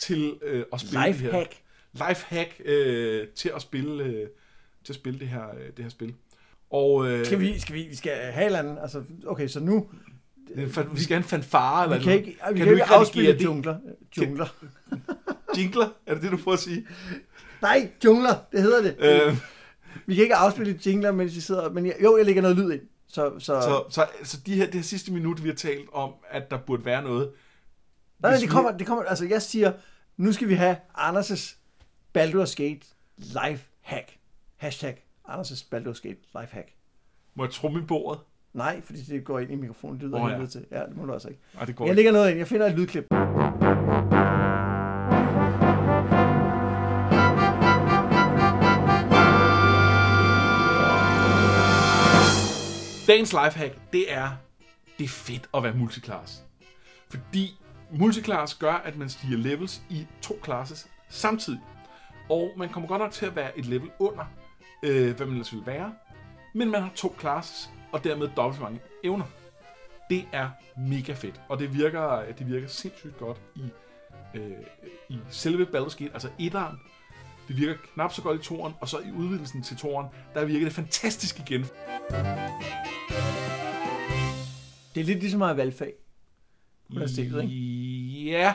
til øh, at spille det her Lifehack. lifehack øh, til at spille øh, til at spille det her øh, det her spil. Og øh, Skal vi, skal vi, vi skal have et eller andet, altså, okay, så nu, vi skal have en fanfare eller vi kan ikke, vi Kan kan ikke ikke afspille jungler. Jungler. *laughs* jingler, er det det du prøver at sige? Nej, jungler, det hedder det. Øh, Vi kan ikke afspille jingler, mens vi sidder, men jeg, jo, jeg lægger noget lyd ind. Så, så, så så, så de her, det her sidste minut, vi har talt om, at der burde være noget. nej, nej, det kommer, det kommer, altså jeg siger, nu skal vi have Anders' Baldur's Gate life hack. Hashtag Anders' Baldur's Gate life hack. Må jeg trumme i bordet? Nej, fordi det går ind i mikrofonen, det lyder oh, ja. til. Ja, det må du altså ikke. Nej, det går Jeg lægger noget ind, jeg finder et lydklip. Dagens lifehack, det er, det er fedt at være multiclass. Fordi multiclass gør, at man stiger levels i to classes samtidig. Og man kommer godt nok til at være et level under, øh, hvad man ellers vil være. Men man har to classes, og dermed dobbelt så mange evner. Det er mega fedt, og det virker, det virker sindssygt godt i, øh, i selve Baldur's Gate, altså etteren. Det virker knap så godt i toren, og så i udvidelsen til toren, der virker det fantastisk igen. Det er lidt ligesom at have valgfag. Universitetet, Ja,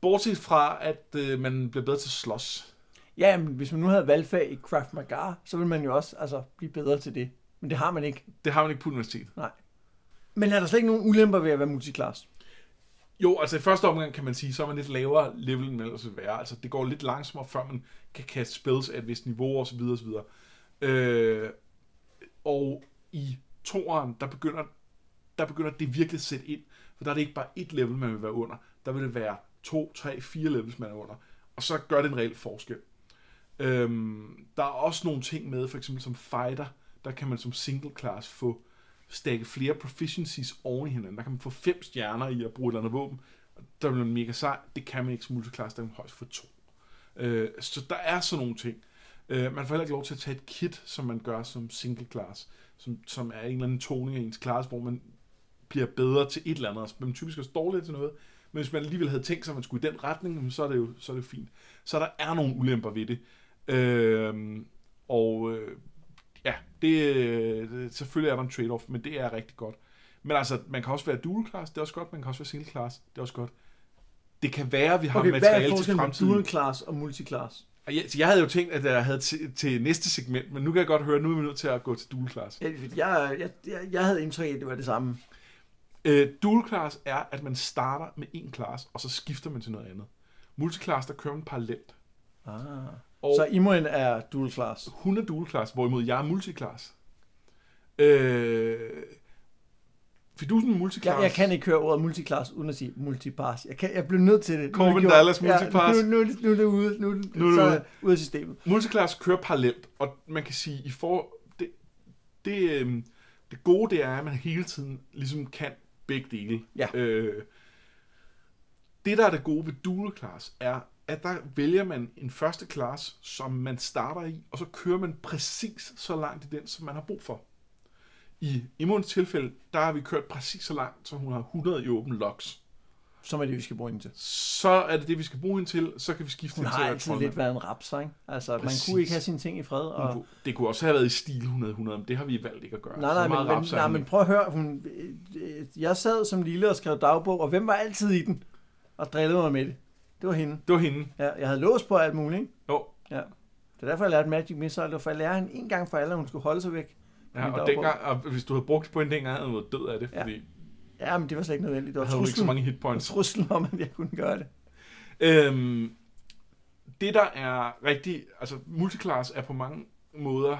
bortset fra, at øh, man bliver bedre til at slås. Ja, men hvis man nu havde valgfag i Kraft Maga, så ville man jo også altså, blive bedre til det. Men det har man ikke. Det har man ikke på universitetet. Nej. Men er der slet ikke nogen ulemper ved at være multiklass? Jo, altså i første omgang kan man sige, så er man lidt lavere level, end man ellers vil være. Altså det går lidt langsommere, før man kan kaste spells af et vist niveau osv. osv. Øh, og i toeren, der begynder, der begynder det virkelig at sætte ind. For der er det ikke bare et level, man vil være under. Der vil det være to, tre, fire levels, man er under. Og så gør det en reel forskel. Øhm, der er også nogle ting med, for eksempel som fighter, der kan man som single class få stakke flere proficiencies oven i hinanden. Der kan man få fem stjerner i at bruge et eller andet våben. Der bliver man mega sej. Det kan man ikke som multiclass, der kan man højst få to. Øh, så der er sådan nogle ting. Øh, man får heller ikke lov til at tage et kit, som man gør som single class, som, som er en eller anden toning af ens class, hvor man bliver bedre til et eller andet. Altså, man typisk også dårligere til noget, men hvis man alligevel havde tænkt sig, at man skulle i den retning, så er det jo så er det fint. Så der er nogle ulemper ved det. Øh, og øh, ja, det, øh, selvfølgelig er der en trade-off, men det er rigtig godt. Men altså, man kan også være dual class, det er også godt. Man kan også være single class, det er også godt. Det kan være, at vi har Okay, er materiale til fremtiden. dual class og multiclass? Jeg, jeg havde jo tænkt, at jeg havde til, til næste segment, men nu kan jeg godt høre, at nu er vi nødt til at gå til dual class. Jeg, jeg, jeg, jeg, jeg havde indtryk af, at det var det samme. Øh, dual class er, at man starter med en class, og så skifter man til noget andet. Multiclass, der kører man parallelt. Ah. Og Så Imoen er dual class. hun er dual class, hvorimod jeg er multiclass. Øh, Fidusen multiclass. Jeg, jeg kan ikke høre ordet multiclass uden at sige multipass. Jeg, kan, jeg bliver nødt til det. Corbin. Dallas multipass. Ja, nu, nu, nu er det ude, nu, Nu nu er det så ude. ude af systemet. Multiclass kører parallelt, og man kan sige, i for, det, det, øhm, det gode det er, at man hele tiden ligesom kan begge dele. Ja. Øh, det, der er det gode ved dual class, er, at der vælger man en første klasse, som man starter i, og så kører man præcis så langt i den, som man har brug for. I Imons tilfælde, der har vi kørt præcis så langt, så hun har 100 i åben logs. Som er det, vi skal bruge hende til. Så er det det, vi skal bruge hende til, så kan vi skifte Hun har til at altid troldmand. lidt været en rapser, ikke? Altså, man Præcis. kunne ikke have sine ting i fred. Hun Og... kunne- Det kunne også have været i stil 100-100, men det har vi valgt ikke at gøre. Nej, nej, men, men, nej, hun men prøv at høre. Hun, øh, jeg sad som lille og skrev dagbog, og hvem var altid i den? Og drillede mig med det. Det var hende. Det var hende. Ja, jeg havde låst på alt muligt, ikke? Jo. Ja. Det er derfor, jeg lærte Magic Missile. Det var for at lære hende en gang for alle, at hun skulle holde sig væk. Ja, og, dengang, og hvis du havde brugt på en dengang, havde du været død af det, Ja. fordi Ja, men det var slet ikke nødvendigt. Det der var havde hun ikke så truslen, mange hitpoints. truslen om, at jeg kunne gøre det. Øhm, det der er rigtig, altså multiclass er på mange måder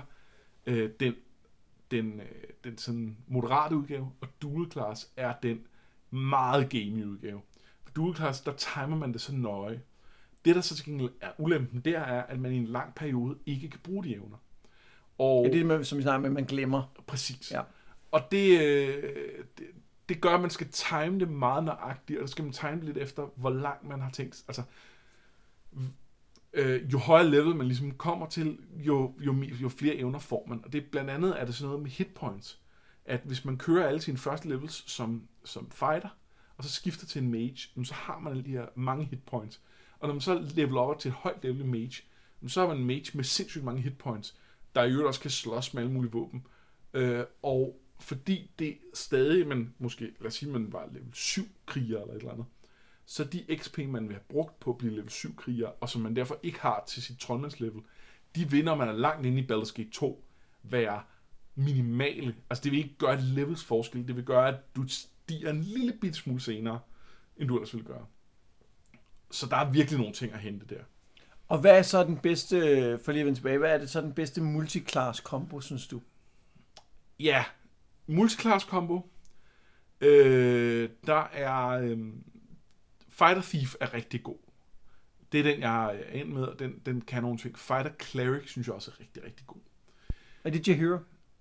øh, den, den, øh, den sådan moderate udgave, og dual class er den meget gamey udgave. For dual class, der timer man det så nøje. Det der så til gengæld er ulempen, det er, at man i en lang periode ikke kan bruge de evner. Og Ja, det er det, som vi snakker med, man glemmer. Præcis. Ja. Og det, øh, det, det gør, at man skal time det meget nøjagtigt, og så skal man time det lidt efter, hvor langt man har tænkt. Altså, øh, jo højere level man ligesom kommer til, jo, jo, jo flere evner får man. Og det er blandt andet er det sådan noget med hitpoints. At hvis man kører alle sine første levels som, som fighter, og så skifter til en mage, så har man alle de her mange hitpoints. Og når man så leveler op til et højt level mage, så har man en mage med sindssygt mange hitpoints, der i øvrigt også kan slås med alle mulige våben. Øh, og fordi det stadig, man måske, lad os sige, man var level 7 kriger eller et eller andet, så de XP, man vil have brugt på at blive level 7 kriger, og som man derfor ikke har til sit troldmandslevel, de vinder, man er langt inde i Baldur's Gate 2, være minimale. Altså det vil ikke gøre et levels forskel, det vil gøre, at du stiger en lille bit smule senere, end du ellers ville gøre. Så der er virkelig nogle ting at hente der. Og hvad er så den bedste, for lige at vende tilbage, hvad er det så den bedste multiclass combo, synes du? Ja, multiclass combo. Øh, der er... Øh, Fighter Thief er rigtig god. Det er den, jeg er ind med, og den, den kan nogle ting. Fighter Cleric synes jeg også er rigtig, rigtig god. Er det Jahira?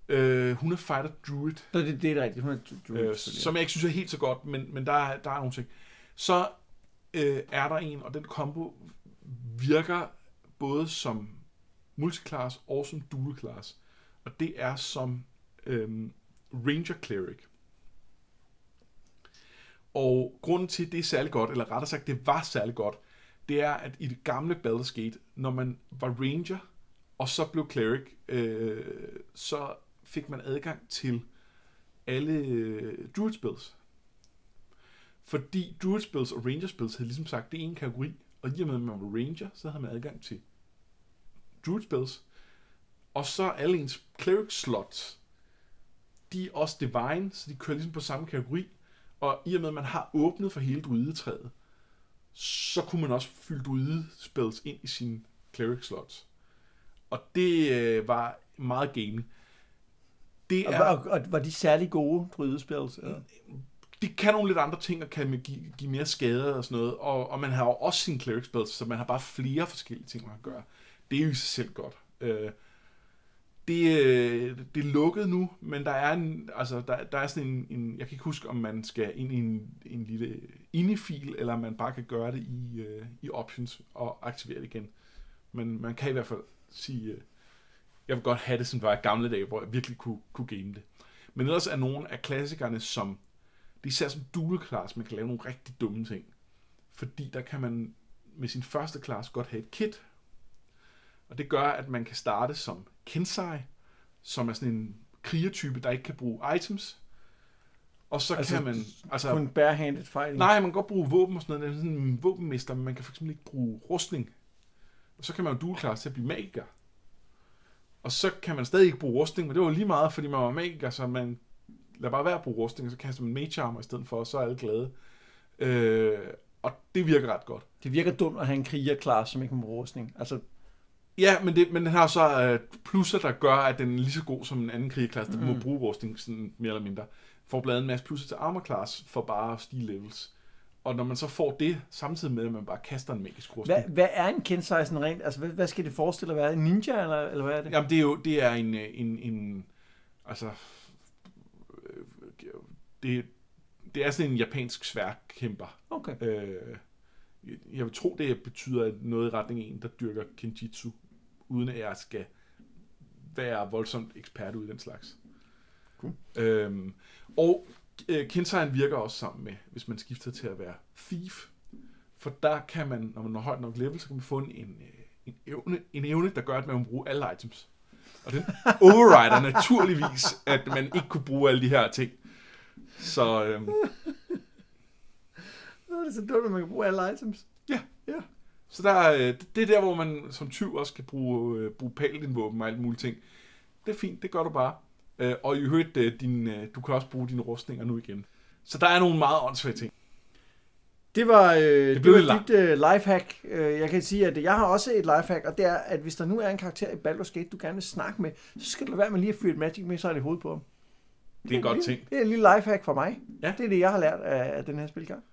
Øh, hun er Fighter Druid, Nå, det, det er rigtigt. Hun er du, øh, som jeg ikke synes er helt så godt, men, men der, er, der er nogle ting. Så øh, er der en, og den combo virker både som multiclass og som dual class. Og det er som øh, Ranger Cleric. Og grunden til, at det er særlig godt, eller rettere sagt, det var særlig godt, det er, at i det gamle Baldur's Gate, når man var Ranger, og så blev Cleric, øh, så fik man adgang til alle øh, Druid spells. Fordi Druid spells og Ranger spells havde ligesom sagt, det er en kategori, og i og med, at man var Ranger, så havde man adgang til Druid spells, og så alle ens Cleric slots, de er også Divine, så de kører ligesom på samme kategori, og i og med, at man har åbnet for hele druidetræet, så kunne man også fylde druidespells ind i sine cleric slots. Og det øh, var meget gaming. Det er, og, og, var de særlig gode drydespils? Eller? de kan nogle lidt andre ting, og kan give, give mere skade og sådan noget. Og, og man har jo også sine cleric spells, så man har bare flere forskellige ting, man kan gøre. Det er jo i sig selv godt. Øh, det, øh, det er lukket nu, men der er, en, altså, der, der er sådan en, en, jeg kan ikke huske, om man skal ind i en, en lille inifil, eller om man bare kan gøre det i, øh, i options og aktivere det igen. Men man kan i hvert fald sige, øh, jeg vil godt have det, som det var i gamle dage, hvor jeg virkelig kunne, kunne game det. Men ellers er nogle af klassikerne, som det er især som dual class, man kan lave nogle rigtig dumme ting. Fordi der kan man med sin første class godt have et kit. Og det gør, at man kan starte som Kensai, som er sådan en krigertype, der ikke kan bruge items. Og så Altså, kan man... Altså, Kun barehanded fighting? nej, man kan godt bruge våben og sådan noget. Sådan en våbenmester, men man kan fx ikke bruge rustning. Og så kan man jo dual class til at blive magiker. Og så kan man stadig ikke bruge rustning, men det var lige meget, fordi man var magiker, så man lader bare være at bruge rustning, og så kaster man mage armor i stedet for, og så er alle glade. Øh, og det virker ret godt. Det virker dumt at have en krigerklasse, som ikke må rustning. Altså, Ja, men, det, men den har så øh, plusser, der gør, at den er lige så god som en anden krigerklasse, der mm. må bruge rustning, sådan mere eller mindre. Får blandt en masse plusser til armor class, for bare stige levels. Og når man så får det, samtidig med, at man bare kaster en magisk rustning. hvad, hvad er en Kensai sådan rent? Altså, hvad, hvad skal det forestille at være? En ninja, eller, eller hvad er det? Jamen, det er jo det er en, øh, en, en altså, øh, det, det det er sådan en japansk sværkæmper. Okay. Øh, jeg vil tro, det betyder noget i retning af en, der dyrker kenjutsu, uden at jeg skal være voldsomt ekspert ud i den slags. Cool. Øhm, og øh, Kensei virker også sammen med, hvis man skifter til at være thief. For der kan man, når man når højt nok level, så kan man få en, en, øh, en, evne, en evne, der gør, at man må bruge alle items. Og den overrider naturligvis, at man ikke kunne bruge alle de her ting. Så øhm, Nå, det er så dumt, at man kan bruge alle items. Så der, er, øh, det er der, hvor man som tyv også kan bruge, øh, bruge paladin-våben og alle mulige ting. Det er fint, det gør du bare. Øh, Og i øvrigt, øh, din, øh, du kan også bruge dine rustninger nu igen. Så der er nogle meget åndssvage ting. Det var, øh, det blev det var dit øh, lifehack. Øh, jeg kan sige, at jeg har også et lifehack, og det er, at hvis der nu er en karakter i Baldur's Gate, du gerne vil snakke med, så skal du være med lige at fyre et magic missile i hovedet på ham. Det er en godt ting. Det er en lille lifehack for mig. Ja. Det er det, jeg har lært af, af den her spilgang.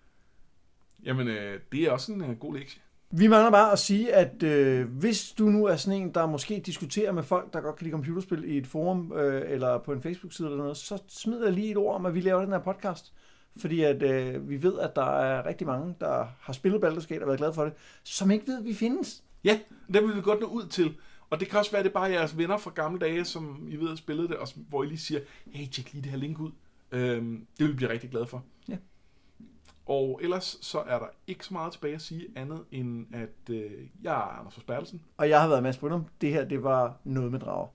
Jamen, øh, det er også en øh, god lektie. Vi mangler bare at sige, at øh, hvis du nu er sådan en, der måske diskuterer med folk, der godt kan lide computerspil i et forum, øh, eller på en Facebook-side eller noget, så smid jeg lige et ord om, at vi laver den her podcast. Fordi at øh, vi ved, at der er rigtig mange, der har spillet Baldur's Gate og været glade for det, som ikke ved, at vi findes. Ja, det vil vi godt nå ud til. Og det kan også være, at det er bare jeres venner fra gamle dage, som I ved har spillet det, og som- hvor I lige siger, hey, tjek lige det her link ud. Øhm, det vil vi blive rigtig glade for. Og ellers så er der ikke så meget tilbage at sige andet end, at øh, jeg er Anders Forsbergelsen. Og jeg har været Mads Brunum. Det her, det var Noget med Drager.